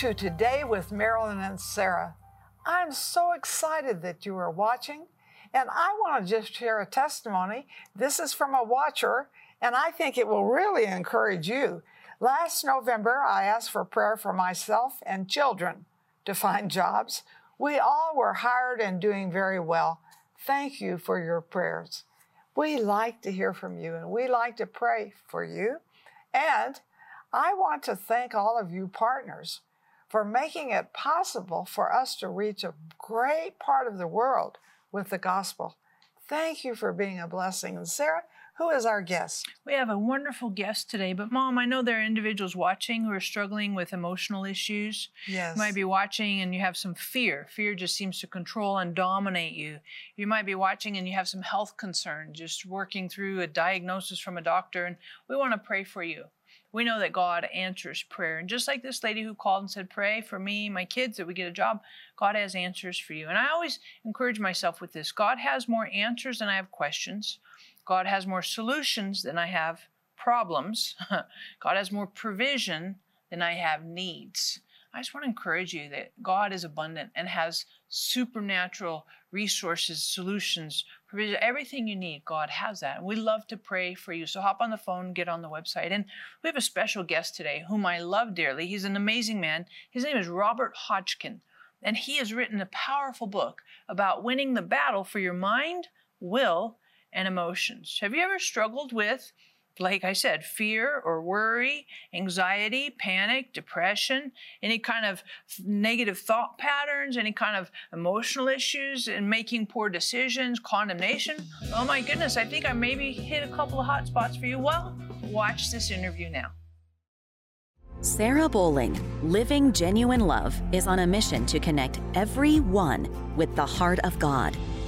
to Today with Marilyn and Sarah. I'm so excited that you are watching, and I want to just share a testimony. This is from a watcher, and I think it will really encourage you. Last November, I asked for prayer for myself and children to find jobs. We all were hired and doing very well. Thank you for your prayers. We like to hear from you and we like to pray for you. And I want to thank all of you partners for making it possible for us to reach a great part of the world with the gospel. Thank you for being a blessing. And Sarah, who is our guest? We have a wonderful guest today, but Mom, I know there are individuals watching who are struggling with emotional issues. Yes. You might be watching and you have some fear. Fear just seems to control and dominate you. You might be watching and you have some health concerns, just working through a diagnosis from a doctor, and we want to pray for you we know that God answers prayer. And just like this lady who called and said, Pray for me, my kids, that we get a job, God has answers for you. And I always encourage myself with this God has more answers than I have questions, God has more solutions than I have problems, God has more provision than I have needs. I just want to encourage you that God is abundant and has supernatural resources, solutions, provision, everything you need. God has that. And we love to pray for you. So hop on the phone, get on the website. And we have a special guest today whom I love dearly. He's an amazing man. His name is Robert Hotchkin. And he has written a powerful book about winning the battle for your mind, will, and emotions. Have you ever struggled with like I said, fear or worry, anxiety, panic, depression, any kind of negative thought patterns, any kind of emotional issues, and making poor decisions, condemnation. Oh my goodness, I think I maybe hit a couple of hot spots for you. Well, watch this interview now. Sarah Bowling, Living Genuine Love, is on a mission to connect everyone with the heart of God.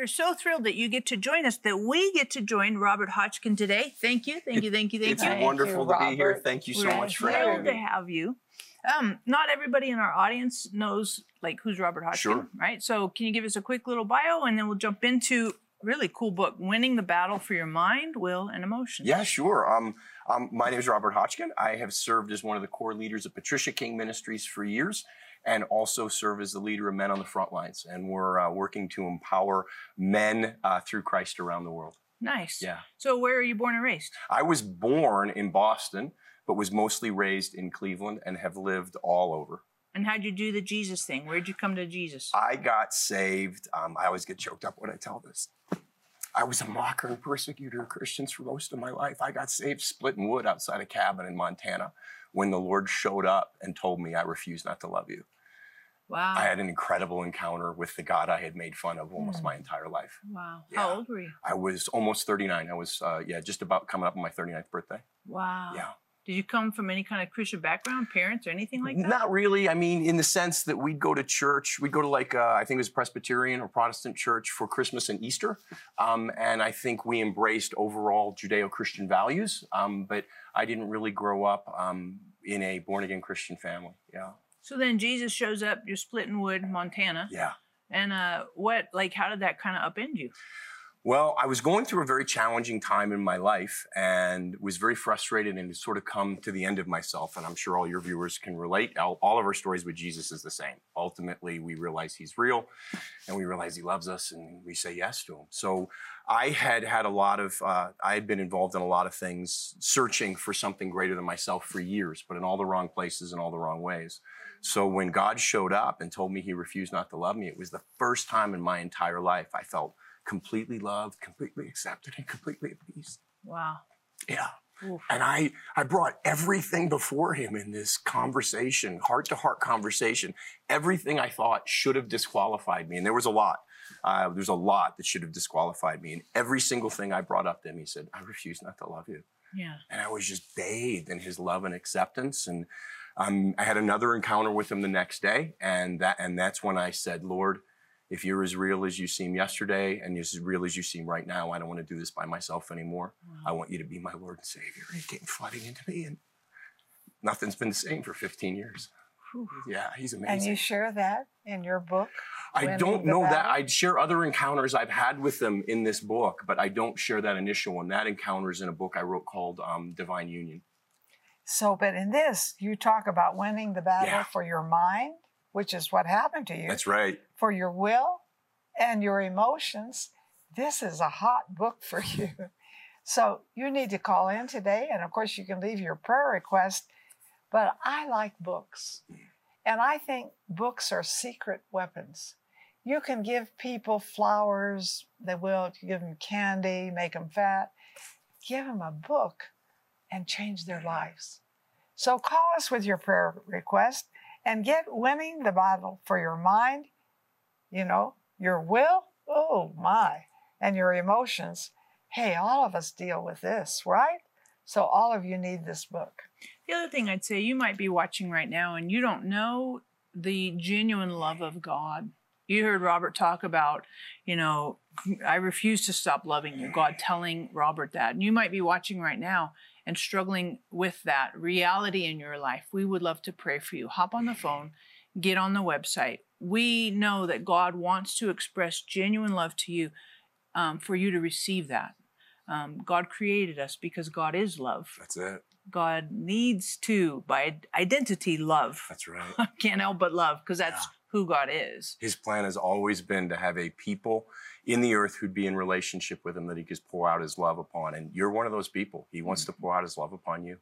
We're so thrilled that you get to join us, that we get to join Robert Hotchkin today. Thank you, thank you, thank you, thank it's you. It's wonderful you, to be here. Thank you so We're much for thrilled having to me. have you. Um, not everybody in our audience knows like who's Robert Hotchkin, Sure. right? So can you give us a quick little bio, and then we'll jump into really cool book, "Winning the Battle for Your Mind, Will, and Emotions." Yeah, sure. Um, um, my name is Robert Hotchkin. I have served as one of the core leaders of Patricia King Ministries for years and also serve as the leader of Men on the Front Lines. And we're uh, working to empower men uh, through Christ around the world. Nice. Yeah. So where are you born and raised? I was born in Boston, but was mostly raised in Cleveland and have lived all over. And how'd you do the Jesus thing? Where'd you come to Jesus? I got saved. Um, I always get choked up when I tell this. I was a mocker and persecutor of Christians for most of my life. I got saved splitting wood outside a cabin in Montana when the Lord showed up and told me, I refuse not to love you. Wow. I had an incredible encounter with the God I had made fun of almost Hmm. my entire life. wow. Yeah. How old were you? I was almost 39. I was, uh, yeah, just about coming up on my 39th birthday. Wow. Yeah. Did you come from any kind of Christian background, parents, or anything like that? Not really. I mean, in the sense that we'd go to church, we'd go to like, uh, I think it was a Presbyterian or Protestant church for Christmas and Easter. Um, and I think we embraced overall Judeo Christian values. Um, but I didn't really grow up um, in a born again Christian family. Yeah. So then Jesus shows up. You're splitting wood, Montana. Yeah. And uh, what, like, how did that kind of upend you? Well, I was going through a very challenging time in my life and was very frustrated and sort of come to the end of myself. And I'm sure all your viewers can relate. All, all of our stories with Jesus is the same. Ultimately, we realize he's real and we realize he loves us and we say yes to him. So I had had a lot of, uh, I had been involved in a lot of things, searching for something greater than myself for years, but in all the wrong places and all the wrong ways. So when God showed up and told me he refused not to love me, it was the first time in my entire life I felt completely loved, completely accepted, and completely at peace. Wow. Yeah. Oof. And I, I brought everything before him in this conversation, heart to heart conversation, everything I thought should have disqualified me. And there was a lot. Uh, there's a lot that should have disqualified me. And every single thing I brought up to him, he said, I refuse not to love you. Yeah. And I was just bathed in his love and acceptance. And um, I had another encounter with him the next day. And that, and that's when I said, Lord, if you're as real as you seem yesterday and as real as you seem right now, I don't want to do this by myself anymore. I want you to be my Lord and Savior. And he came flooding into me, and nothing's been the same for 15 years. Yeah, he's amazing. And you share that in your book? I don't know that. I'd share other encounters I've had with them in this book, but I don't share that initial one. That encounter is in a book I wrote called um, Divine Union. So, but in this, you talk about winning the battle Yeah. for your mind, which is what happened to you, That's right. For your will and your emotions. This is a hot book for you. So, you need to call in today. And of course, you can leave your prayer request. But I like books. And I think books are secret weapons. You can give people flowers, they will. Give them candy, make them fat. Give them a book and change their lives. So call us with your prayer request and get winning the battle for your mind, you know, your will, oh my, and your emotions. Hey, all of us deal with this, right? So all of you need this book. The other thing I'd say, you might be watching right now and you don't know the genuine love of God. You heard Robert talk about, you know, I refuse to stop loving you, God telling Robert that. And you might be watching right now and struggling with that reality in your life. We would love to pray for you. Hop on the phone, get on the website. We know that God wants to express genuine love to you um, for you to receive that. Um, God created us because God is love. That's it. God needs to, by identity, love. That's right. Can't help but love because that's Yeah. who God is. His plan has always been to have a people in the earth who'd be in relationship with him that he could pour out his love upon. And you're one of those people. He wants to pour out his love upon you.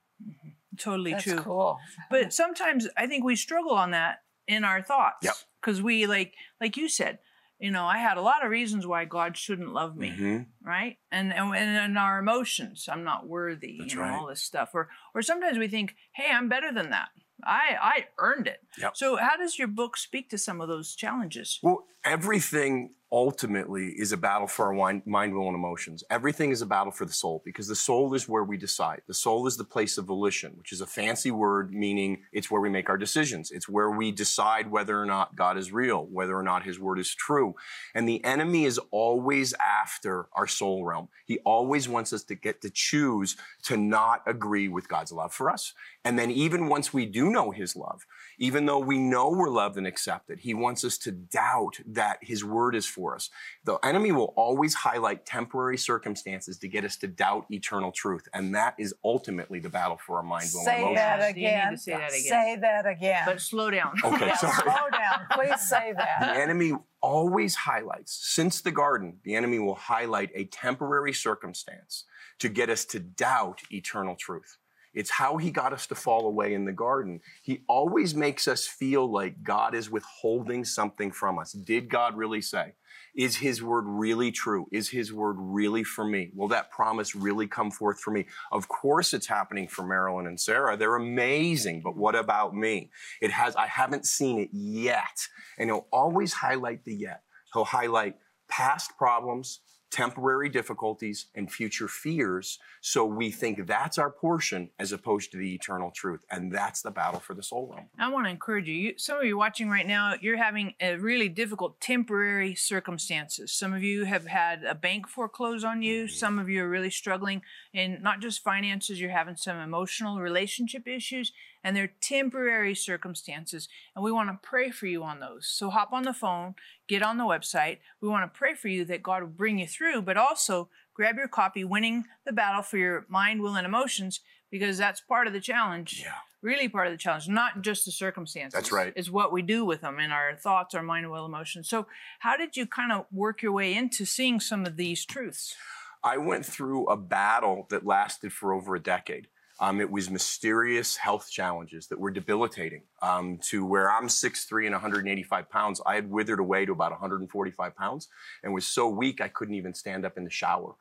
Totally That's true. cool. But sometimes I think we struggle on that in our thoughts. Yep. Because we like, like you said, you know, I had a lot of reasons why God shouldn't love me, Mhm. right? And and and in our emotions, I'm not worthy, That's you know, right. all this stuff. Or or sometimes we think, hey, I'm better than that. I I earned it. Yep. So how does your book speak to some of those challenges? Well, everything ultimately is a battle for our mind, will, and emotions. Everything is a battle for the soul because the soul is where we decide. The soul is the place of volition, which is a fancy word meaning it's where we make our decisions. It's where we decide whether or not God is real, whether or not his word is true. And the enemy is always after our soul realm. He always wants us to get to choose to not agree with God's love for us. And then even once we do know his love, even though we know we're loved and accepted, he wants us to doubt that his word is for us. The enemy will always highlight temporary circumstances to get us to doubt eternal truth. And that is ultimately the battle for our mind, will, and Say emotions. that Yes, you need again. to say that again. Say that again. But slow down. Okay, Yeah, sorry. slow down. Please say that. The enemy always highlights, since the garden, the enemy will highlight a temporary circumstance to get us to doubt eternal truth. It's how he got us to fall away in the garden. He always makes us feel like God is withholding something from us. Did God really say? Is his word really true? Is his word really for me? Will that promise really come forth for me? Of course it's happening for Marilyn and Sarah. They're amazing, but what about me? It has, I haven't seen it yet. And he'll always highlight the yet. He'll highlight past problems, temporary difficulties, and future fears. So we think that's our portion as opposed to the eternal truth. And that's the battle for the soul realm. I want to encourage you. you. Some of you watching right now, you're having a really difficult temporary circumstances. Some of you have had a bank foreclose on you. Mm-hmm. Some of you are really struggling in not just finances, you're having some emotional relationship issues, and they're temporary circumstances. And we want to pray for you on those. So hop on the phone, get on the website. We want to pray for you that God will bring you through, but also grab your copy, Winning the Battle for Your Mind, Will, and Emotions, because that's part of the challenge Yeah. really part of the challenge, not just the circumstances. That's right. It's what we do with them in our thoughts, our mind, will, emotions. So, how did you kind of work your way into seeing some of these truths? I went through a battle that lasted for over a decade. Um, it was mysterious health challenges that were debilitating um, to where I'm 6'3 and 185 pounds. I had withered away to about 145 pounds and was so weak I couldn't even stand up in the shower.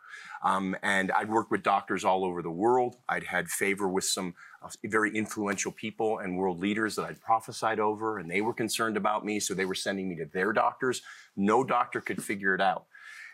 Um, and I'd worked with doctors all over the world. I'd had favor with some uh, very influential people and world leaders that I'd prophesied over, and they were concerned about me. So they were sending me to their doctors. No doctor could figure it out.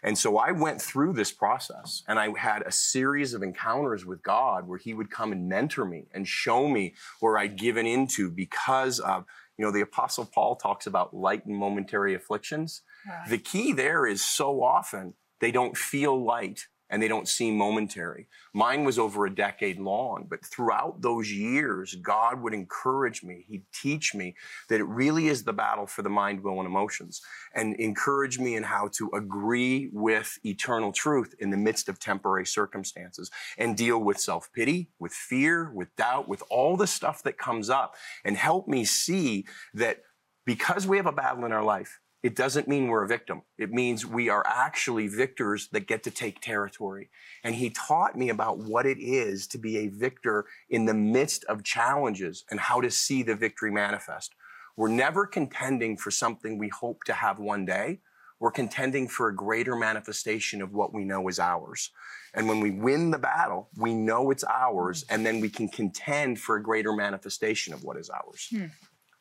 And so I went through this process and I had a series of encounters with God where he would come and mentor me and show me where I'd given into because of, you know, the apostle Paul talks about light and momentary afflictions. Right. The key there is so often they don't feel light and they don't seem momentary. Mine was over a decade long, but throughout those years, God would encourage me. He'd teach me that it really is the battle for the mind, will, and emotions, and encourage me in how to agree with eternal truth in the midst of temporary circumstances and deal with self pity, with fear, with doubt, with all the stuff that comes up, and help me see that because we have a battle in our life, it doesn't mean we're a victim. It means we are actually victors that get to take territory. And he taught me about what it is to be a victor in the midst of challenges and how to see the victory manifest. We're never contending for something we hope to have one day. We're contending for a greater manifestation of what we know is ours. And when we win the battle, we know it's ours, and then we can contend for a greater manifestation of what is ours. Hmm.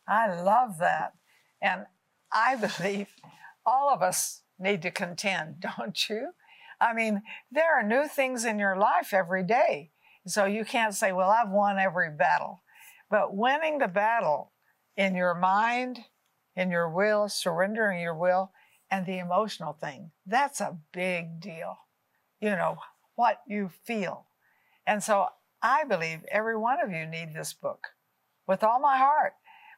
I love that. And I believe all of us need to contend, don't you? I mean, there are new things in your life every day. So you can't say, well, I've won every battle. But winning the battle in your mind, in your will, surrendering your will, and the emotional thing, that's a big deal. You know, what you feel. And so I believe every one of you need this book with all my heart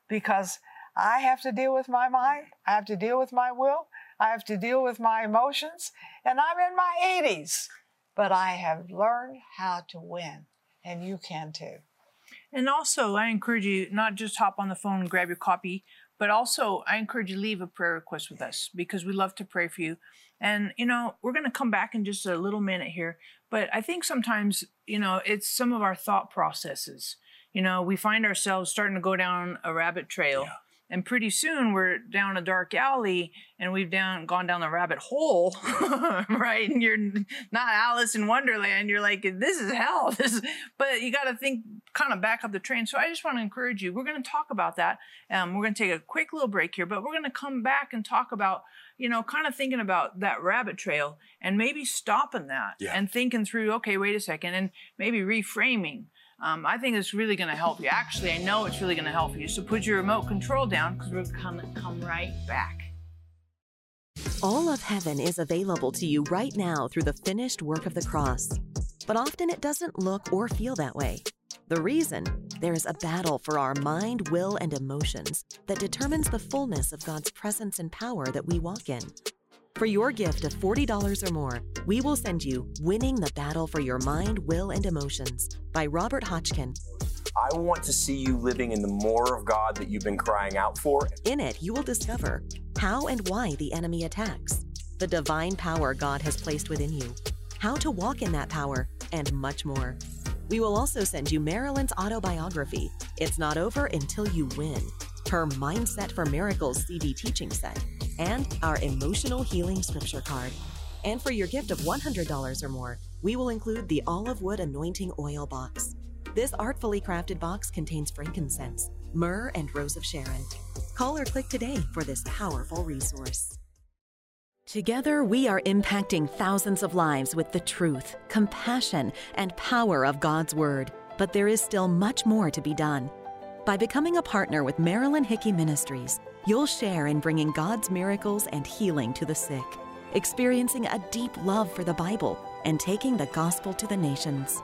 because I have to deal with my mind. I have to deal with my will. I have to deal with my emotions. And I'm in my 80s, but I have learned how to win. And you can too. And also, I encourage you not just hop on the phone and grab your copy, but also I encourage you leave a prayer request with us because we love to pray for you. And you know, we're going to come back in just a little minute here, but I think sometimes, you know, it's some of our thought processes. You know, we find ourselves starting to go down a rabbit trail. Yeah and pretty soon we're down a dark alley and we've down gone down the rabbit hole right? And you're not alice in wonderland. You're like this is hell. This is, but you got to think kind of back up the train. So i just want to encourage you we're going to talk about that. Um, we're going to take a quick little break here but we're going to come back and talk about you know kind of thinking about that rabbit trail and maybe stopping that yeah. and thinking through okay wait a second and maybe reframing um, I think it's really going to help you. Actually, I know it's really going to help you. So put your remote control down because we're going to come right back. All of heaven is available to you right now through the finished work of the cross. But often it doesn't look or feel that way. The reason? There is a battle for our mind, will, and emotions that determines the fullness of God's presence and power that we walk in. For your gift of $40 or more, we will send you Winning the Battle for Your Mind, Will, and Emotions by Robert Hotchkin. I want to see you living in the more of God that you've been crying out for. In it, you will discover how and why the enemy attacks, the divine power God has placed within you, how to walk in that power, and much more. We will also send you Marilyn's autobiography, It's Not Over Until You Win, her Mindset for Miracles CD teaching set and our emotional healing scripture card. And for your gift of $100 or more, we will include the olive wood anointing oil box. This artfully crafted box contains frankincense, myrrh, and rose of Sharon. Call or click today for this powerful resource. Together, we are impacting thousands of lives with the truth, compassion, and power of God's Word. But there is still much more to be done. By becoming a partner with Marilyn Hickey Ministries, You'll share in bringing God's miracles and healing to the sick, experiencing a deep love for the Bible, and taking the gospel to the nations.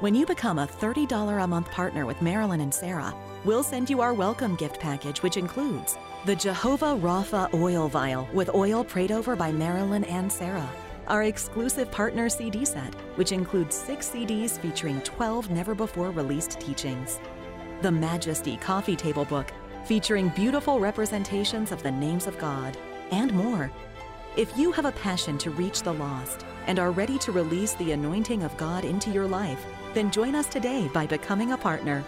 When you become a $30 a month partner with Marilyn and Sarah, we'll send you our welcome gift package, which includes the Jehovah Rapha oil vial with oil prayed over by Marilyn and Sarah, our exclusive partner CD set, which includes six CDs featuring 12 never before released teachings, the Majesty coffee table book featuring beautiful representations of the names of God and more. If you have a passion to reach the lost and are ready to release the anointing of God into your life, then join us today by becoming a partner.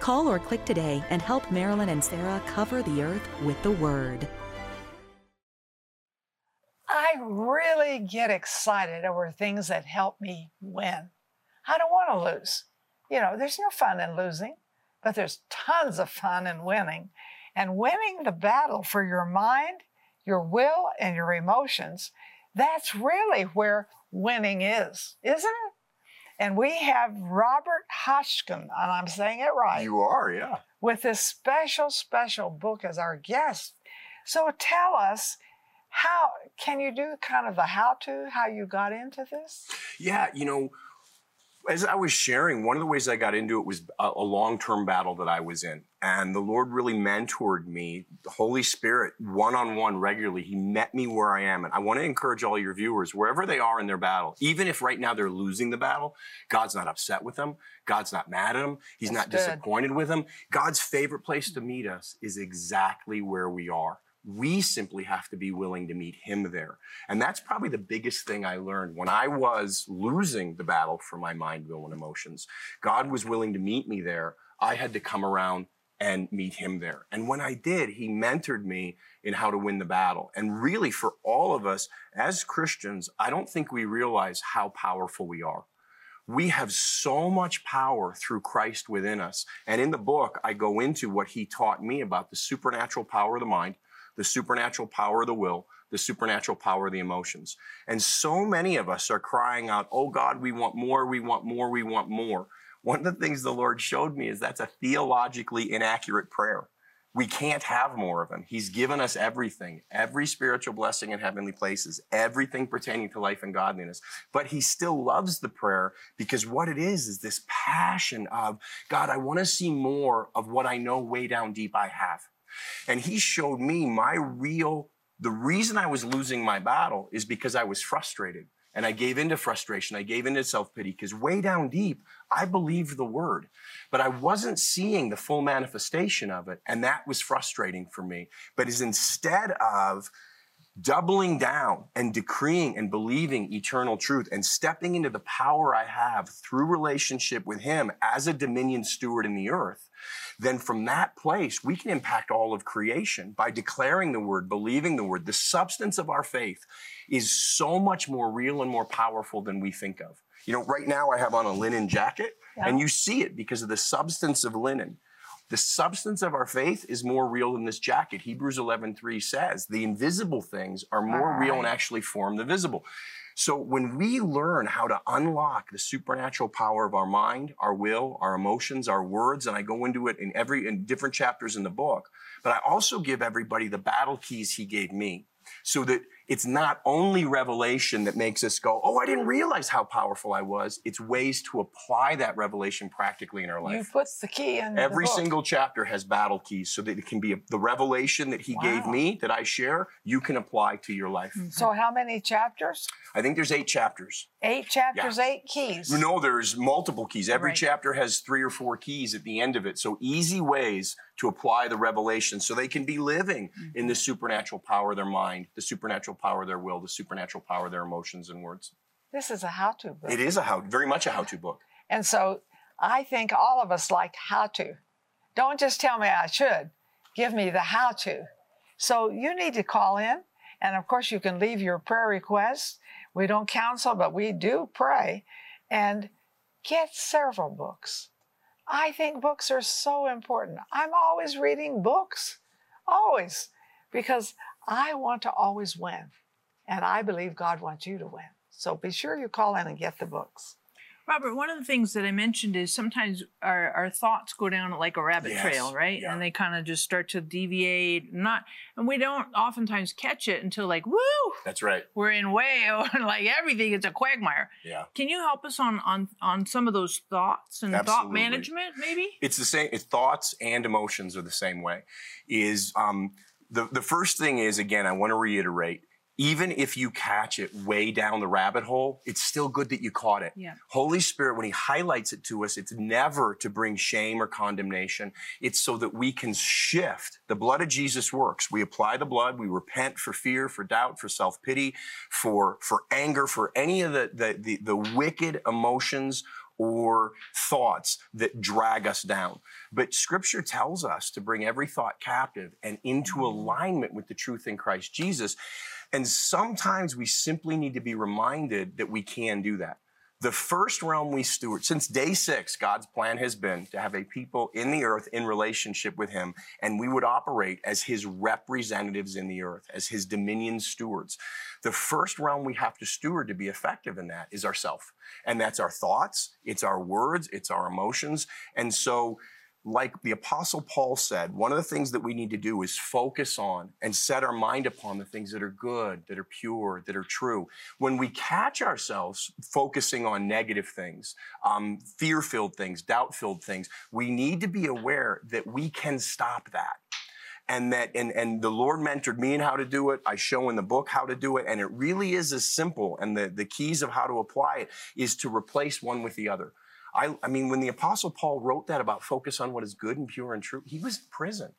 Call or click today and help Marilyn and Sarah cover the earth with the Word. I really get excited over things that help me win. I don't want to lose. You know, there's no fun in losing, but there's tons of fun in winning. And winning the battle for your mind, your will, and your emotions, that's really where winning is, isn't it? And we have Robert Hotchkin, and I'm saying it right, You are, yeah. with this special, special book as our guest. So tell us how can you do kind of the how to, how you got into this? Yeah, you know, as I was sharing, one of the ways I got into it was a, a long term battle that I was in. And the Lord really mentored me, the Holy Spirit, one on one regularly. He met me where I am. And I want to encourage all your viewers, wherever they are in their battle, even if right now they're losing the battle, God's not upset with them. God's not mad at them. He's That's not good. disappointed with them. God's favorite place to meet us is exactly where we are. We simply have to be willing to meet him there. And that's probably the biggest thing I learned when I was losing the battle for my mind, will, and emotions. God was willing to meet me there. I had to come around and meet him there. And when I did, he mentored me in how to win the battle. And really, for all of us as Christians, I don't think we realize how powerful we are. We have so much power through Christ within us. And in the book, I go into what he taught me about the supernatural power of the mind, the supernatural power of the will, the supernatural power of the emotions. And so many of us are crying out, Oh God, we want more, we want more, we want more. One of the things the Lord showed me is that's a theologically inaccurate prayer. We can't have more of him. He's given us everything, every spiritual blessing in heavenly places, everything pertaining to life and godliness. But he still loves the prayer because what it is is this passion of, God, I want to see more of what I know way down deep I have. And he showed me my real, the reason I was losing my battle is because I was frustrated. And I gave into frustration. I gave into self pity because way down deep, I believed the word, but I wasn't seeing the full manifestation of it. And that was frustrating for me. But is instead of doubling down and decreeing and believing eternal truth and stepping into the power I have through relationship with Him as a dominion steward in the earth, then from that place, we can impact all of creation by declaring the word, believing the word. The substance of our faith is so much more real and more powerful than we think of. You know, right now I have on a linen jacket, Yeah. and you see it because of the substance of linen. The substance of our faith is more real than this jacket. Hebrews 11:3 says, "The invisible things are more real and actually form the visible." So when we learn how to unlock the supernatural power of our mind, our will, our emotions, our words, and I go into it in every in different chapters in the book, but I also give everybody the battle keys he gave me so that it's not only revelation that makes us go, "Oh, I didn't realize how powerful I was." It's ways to apply that revelation practically in our life. You put the key in Every single chapter has battle keys so that it can be a, the revelation that he gave me that I share, you can apply to your life. Mm-hmm. So how many chapters? I think there's eight chapters. Eight chapters, eight keys. No, there's multiple keys. Every Right. chapter has three or four keys at the end of it. So easy ways to apply the revelation so they can be living mm-hmm. in the supernatural power of their mind, the supernatural power of their will, the supernatural power of their emotions and words. This is a how-to book. It is a how, very much a how-to book. And so I think all of us like how to. Don't just tell me I should, give me the how to. So you need to call in. And of course, you can leave your prayer requests. We don't counsel, but we do pray. And get several books. I think books are so important. I'm always reading books, always, because I want to always win. And I believe God wants you to win. So be sure you call in and get the books. Robert, one of the things that I mentioned is sometimes our, our thoughts go down like a rabbit Yes, trail, right? yeah. And they kind of just start to deviate, not, and we don't oftentimes catch it until like, woo, That's right. we're in way, like everything is a quagmire. Yeah. Can you help us on on on some of those thoughts and thought management, maybe? it's the same it's thoughts and emotions are the same way is um, the, the first thing is again i want to reiterate even if you catch it way down the rabbit hole, it's still good that you caught it. Yeah. Holy Spirit, when He highlights it to us, it's never to bring shame or condemnation. It's so that we can shift. The blood of Jesus works. We apply the blood, we repent for fear, for doubt, for self-pity, for, for anger, for any of the, the, the, the wicked emotions or thoughts that drag us down. But scripture tells us to bring every thought captive and into mm-hmm. alignment with the truth in Christ Jesus. And sometimes we simply need to be reminded that we can do that. The first realm we steward, since day six, God's plan has been to have a people in the earth in relationship with Him, and we would operate as His representatives in the earth, as His dominion stewards. The first realm we have to steward to be effective in that is ourself. And that's our thoughts, it's our words, it's our emotions. And so like the apostle Paul said, one of the things that we need to do is focus on and set our mind upon the things that are good, that are pure, that are true. When we catch ourselves focusing on negative things, um, fear filled things, doubt filled things, we need to be aware that we can stop that and that and and the lord mentored me in how to do it. I show in the book how to do it. And it really is as simple and the, the keys of how to apply it is to replace one with the other. I, I mean, when the Apostle Paul wrote that about focus on what is good and pure and true, he was in prison.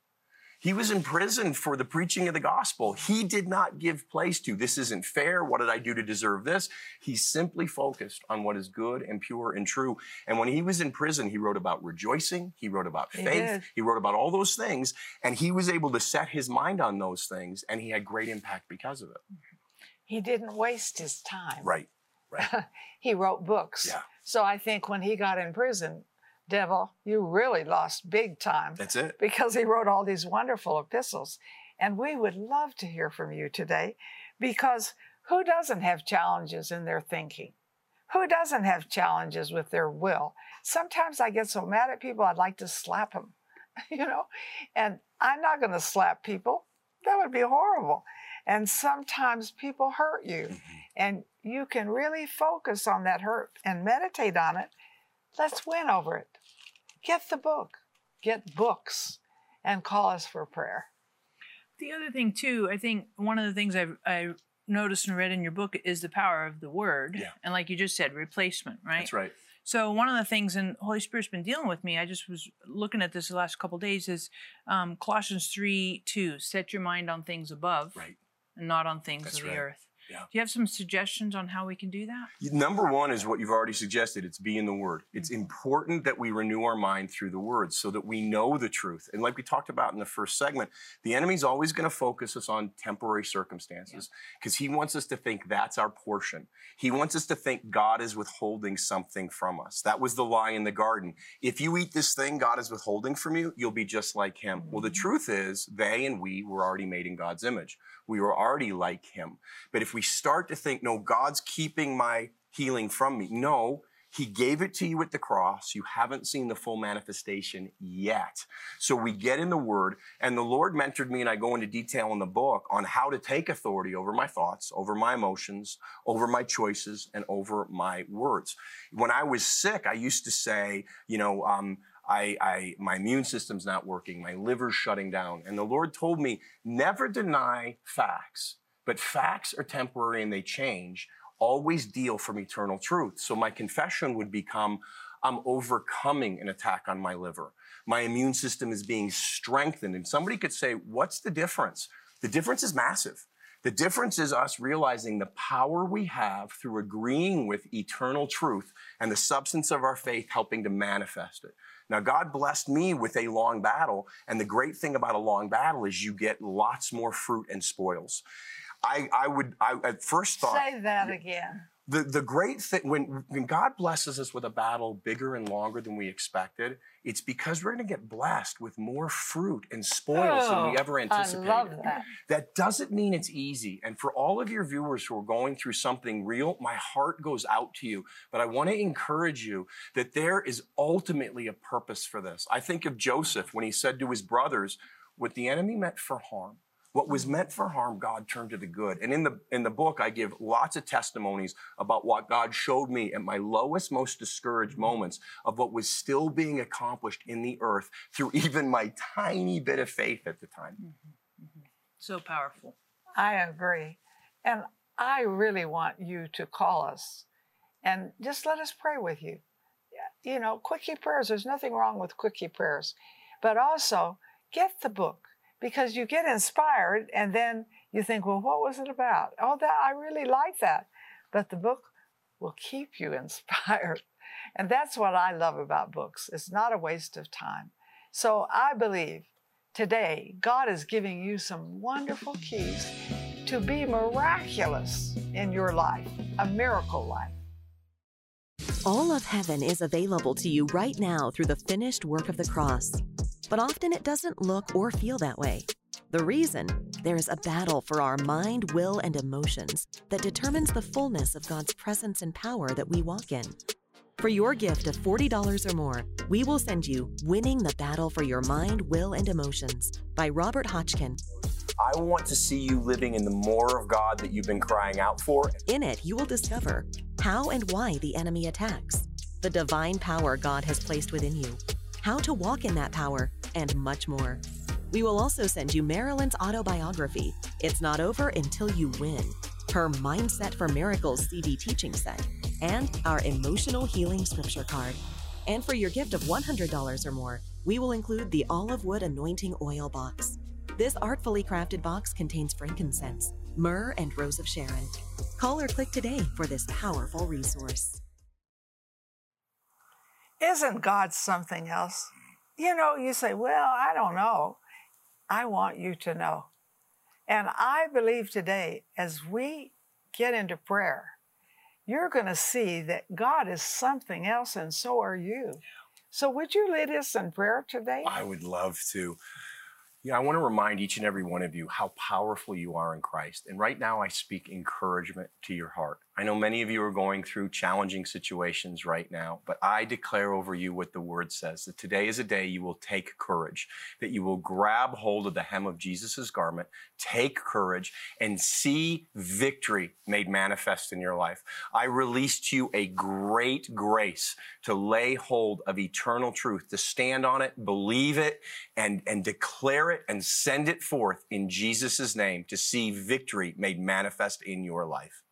He was in prison for the preaching of the gospel. He did not give place to this isn't fair. What did I do to deserve this? He simply focused on what is good and pure and true. And when he was in prison, he wrote about rejoicing. He wrote about faith. He wrote about all those things. And he was able to set his mind on those things. And he had great impact because of it. He didn't waste his time. Right. Right. he wrote books. Yeah. So I think when he got in prison, devil, you really lost big time That's it. because he wrote all these wonderful epistles. And we would love to hear from you today because who doesn't have challenges in their thinking? Who doesn't have challenges with their will? Sometimes I get so mad at people, I'd like to slap them, you know? And I'm not going to slap people. That would be horrible. And sometimes people hurt you, mm-hmm. and you can really focus on that hurt and meditate on it. Let's win over it. Get the book, get books, and call us for prayer. The other thing too, I think one of the things I've I noticed and read in your book is the power of the word. Yeah. And like you just said, replacement, right? That's right. So one of the things, and Holy Spirit's been dealing with me. I just was looking at this the last couple days. Is um, Colossians three two. Set your mind on things above, Right. and not on things That's of the right. earth. Yeah. Do you have some suggestions on how we can do that? Number one is what you've already suggested. It's be in the Word. It's mm-hmm. important that we renew our mind through the Word so that we know the truth. And like we talked about in the first segment, the enemy's always going to focus us on temporary circumstances because he wants us to think that's our portion. He wants us to think God is withholding something from us. That was the lie in the garden. If you eat this thing God is withholding from you, you'll be just like him. Well, the mm-hmm. truth is, they and we were already made in God's image. We were already like him. But if we start to think, no, God's keeping my healing from me, no, he gave it to you at the cross. You haven't seen the full manifestation yet. So we get in the word, and the Lord mentored me, and I go into detail in the book on how to take authority over my thoughts, over my emotions, over my choices, and over my words. When I was sick, I used to say, you know, um, I, I, my immune system's not working, my liver's shutting down. And the Lord told me, never deny facts, but facts are temporary and they change. Always deal from eternal truth. So my confession would become, I'm overcoming an attack on my liver. My immune system is being strengthened. And somebody could say, what's the difference? The difference is massive. The difference is us realizing the power we have through agreeing with eternal truth and the substance of our faith helping to manifest it. Now, God blessed me with a long battle. And the great thing about a long battle is you get lots more fruit and spoils. I, I would, I at first thought, Say that again. The, the great thing, when, when God blesses us with a battle bigger and longer than we expected, it's because we're going to get blessed with more fruit and spoils than we Oh, ever I anticipated. love that. That doesn't mean it's easy. And for all of your viewers who are going through something real, my heart goes out to you. But I want to encourage you that there is ultimately a purpose for this. I think of Joseph when he said to his brothers, what the enemy meant for harm, what was meant for harm, God turned to the good. And in the in the book, I give lots of testimonies about what God showed me at my lowest, most discouraged mm-hmm. moments of what was still being accomplished in the earth through even my tiny bit of faith at the time. Mm-hmm. Mm-hmm. So powerful. I agree. And I really want you to call us and just let us pray with you. You know, quickie prayers, there's nothing wrong with quickie prayers, but also get the book because you get inspired and then you think, well, what was it about? Oh, that I really like that. But the book will keep you inspired. And that's what I love about books. It's not a waste of time. So I believe today God is giving you some wonderful keys to be miraculous in your life, a miracle life. All of heaven is available to you right now through the finished work of the cross. But often it doesn't look or feel that way. The reason? There is a battle for our mind, will, and emotions that determines the fullness of God's presence and power that we walk in. For your gift of $40 or more, we will send you Winning the Battle for Your Mind, Will, and Emotions by Robert Hotchkin. I want to see you living in the more of God that you've been crying out for. In it, you will discover how and why the enemy attacks, the divine power God has placed within you, how to walk in that power, and much more. We will also send you Marilyn's autobiography, It's Not Over Until You Win, her Mindset for Miracles CD teaching set, and our Emotional Healing Scripture card. And for your gift of $100 or more, we will include the olive wood anointing oil box. This artfully crafted box contains frankincense, myrrh, and rose of Sharon. Call or click today for this powerful resource. Isn't God something else? You know, you say, well, I don't know. I want you to know. And I believe today, as we get into prayer, you're going to see that God is something else, and so are you. So, would you lead us in prayer today? I would love to. Yeah, I want to remind each and every one of you how powerful you are in Christ. And right now, I speak encouragement to your heart. I know many of you are going through challenging situations right now, but I declare over you what the word says that today is a day you will take courage, that you will grab hold of the hem of Jesus' garment, take courage, and see victory made manifest in your life. I release to you a great grace to lay hold of eternal truth, to stand on it, believe it, and, and declare it and send it forth in Jesus' name to see victory made manifest in your life.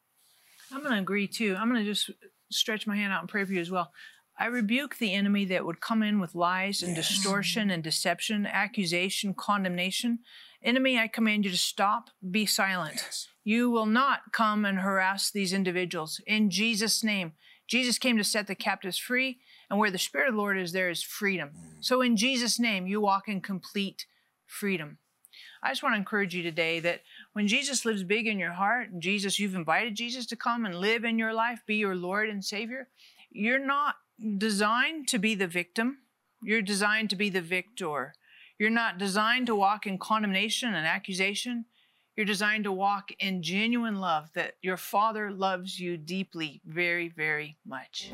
I'm going to agree too. I'm going to just stretch my hand out and pray for you as well. I rebuke the enemy that would come in with lies and yes. distortion and deception, accusation, condemnation. Enemy, I command you to stop, be silent. Yes. You will not come and harass these individuals. In Jesus' name, Jesus came to set the captives free, and where the Spirit of the Lord is, there is freedom. Mm. So in Jesus' name, you walk in complete freedom. I just want to encourage you today that when Jesus lives big in your heart, Jesus, you've invited Jesus to come and live in your life, be your Lord and Savior, you're not designed to be the victim. You're designed to be the victor. You're not designed to walk in condemnation and accusation. You're designed to walk in genuine love that your Father loves you deeply, very, very much.